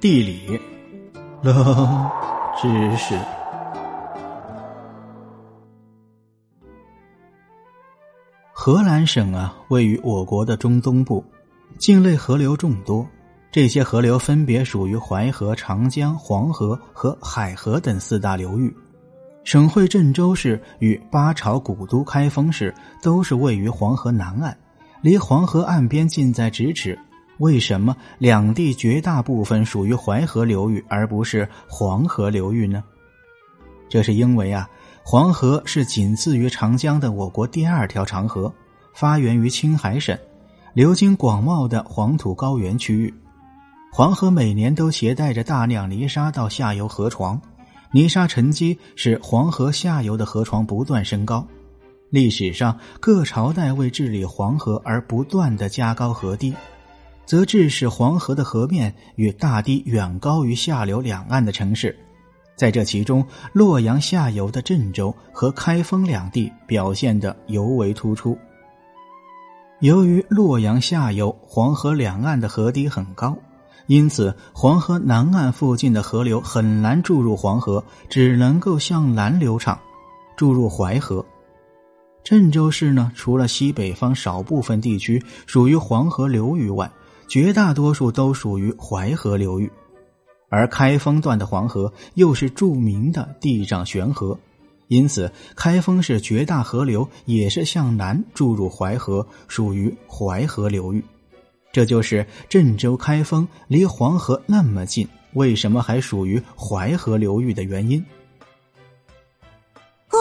地理，冷知识。荷兰省啊，位于我国的中东部，境内河流众多。这些河流分别属于淮河、长江、黄河和海河等四大流域。省会郑州市与八朝古都开封市都是位于黄河南岸，离黄河岸边近在咫尺。为什么两地绝大部分属于淮河流域，而不是黄河流域呢？这是因为啊，黄河是仅次于长江的我国第二条长河，发源于青海省，流经广袤的黄土高原区域。黄河每年都携带着大量泥沙到下游河床，泥沙沉积使黄河下游的河床不断升高。历史上各朝代为治理黄河而不断的加高河堤。则致使黄河的河面与大堤远高于下流两岸的城市，在这其中，洛阳下游的郑州和开封两地表现得尤为突出。由于洛阳下游黄河两岸的河堤很高，因此黄河南岸附近的河流很难注入黄河，只能够向南流畅，注入淮河。郑州市呢，除了西北方少部分地区属于黄河流域外，绝大多数都属于淮河流域而开封段的黄河又是著名的地上悬河因此开封市绝大河流也是向南注入淮河属于淮河流域。这就是郑州开封离黄河那么近为什么还属于淮河流域的原因？啊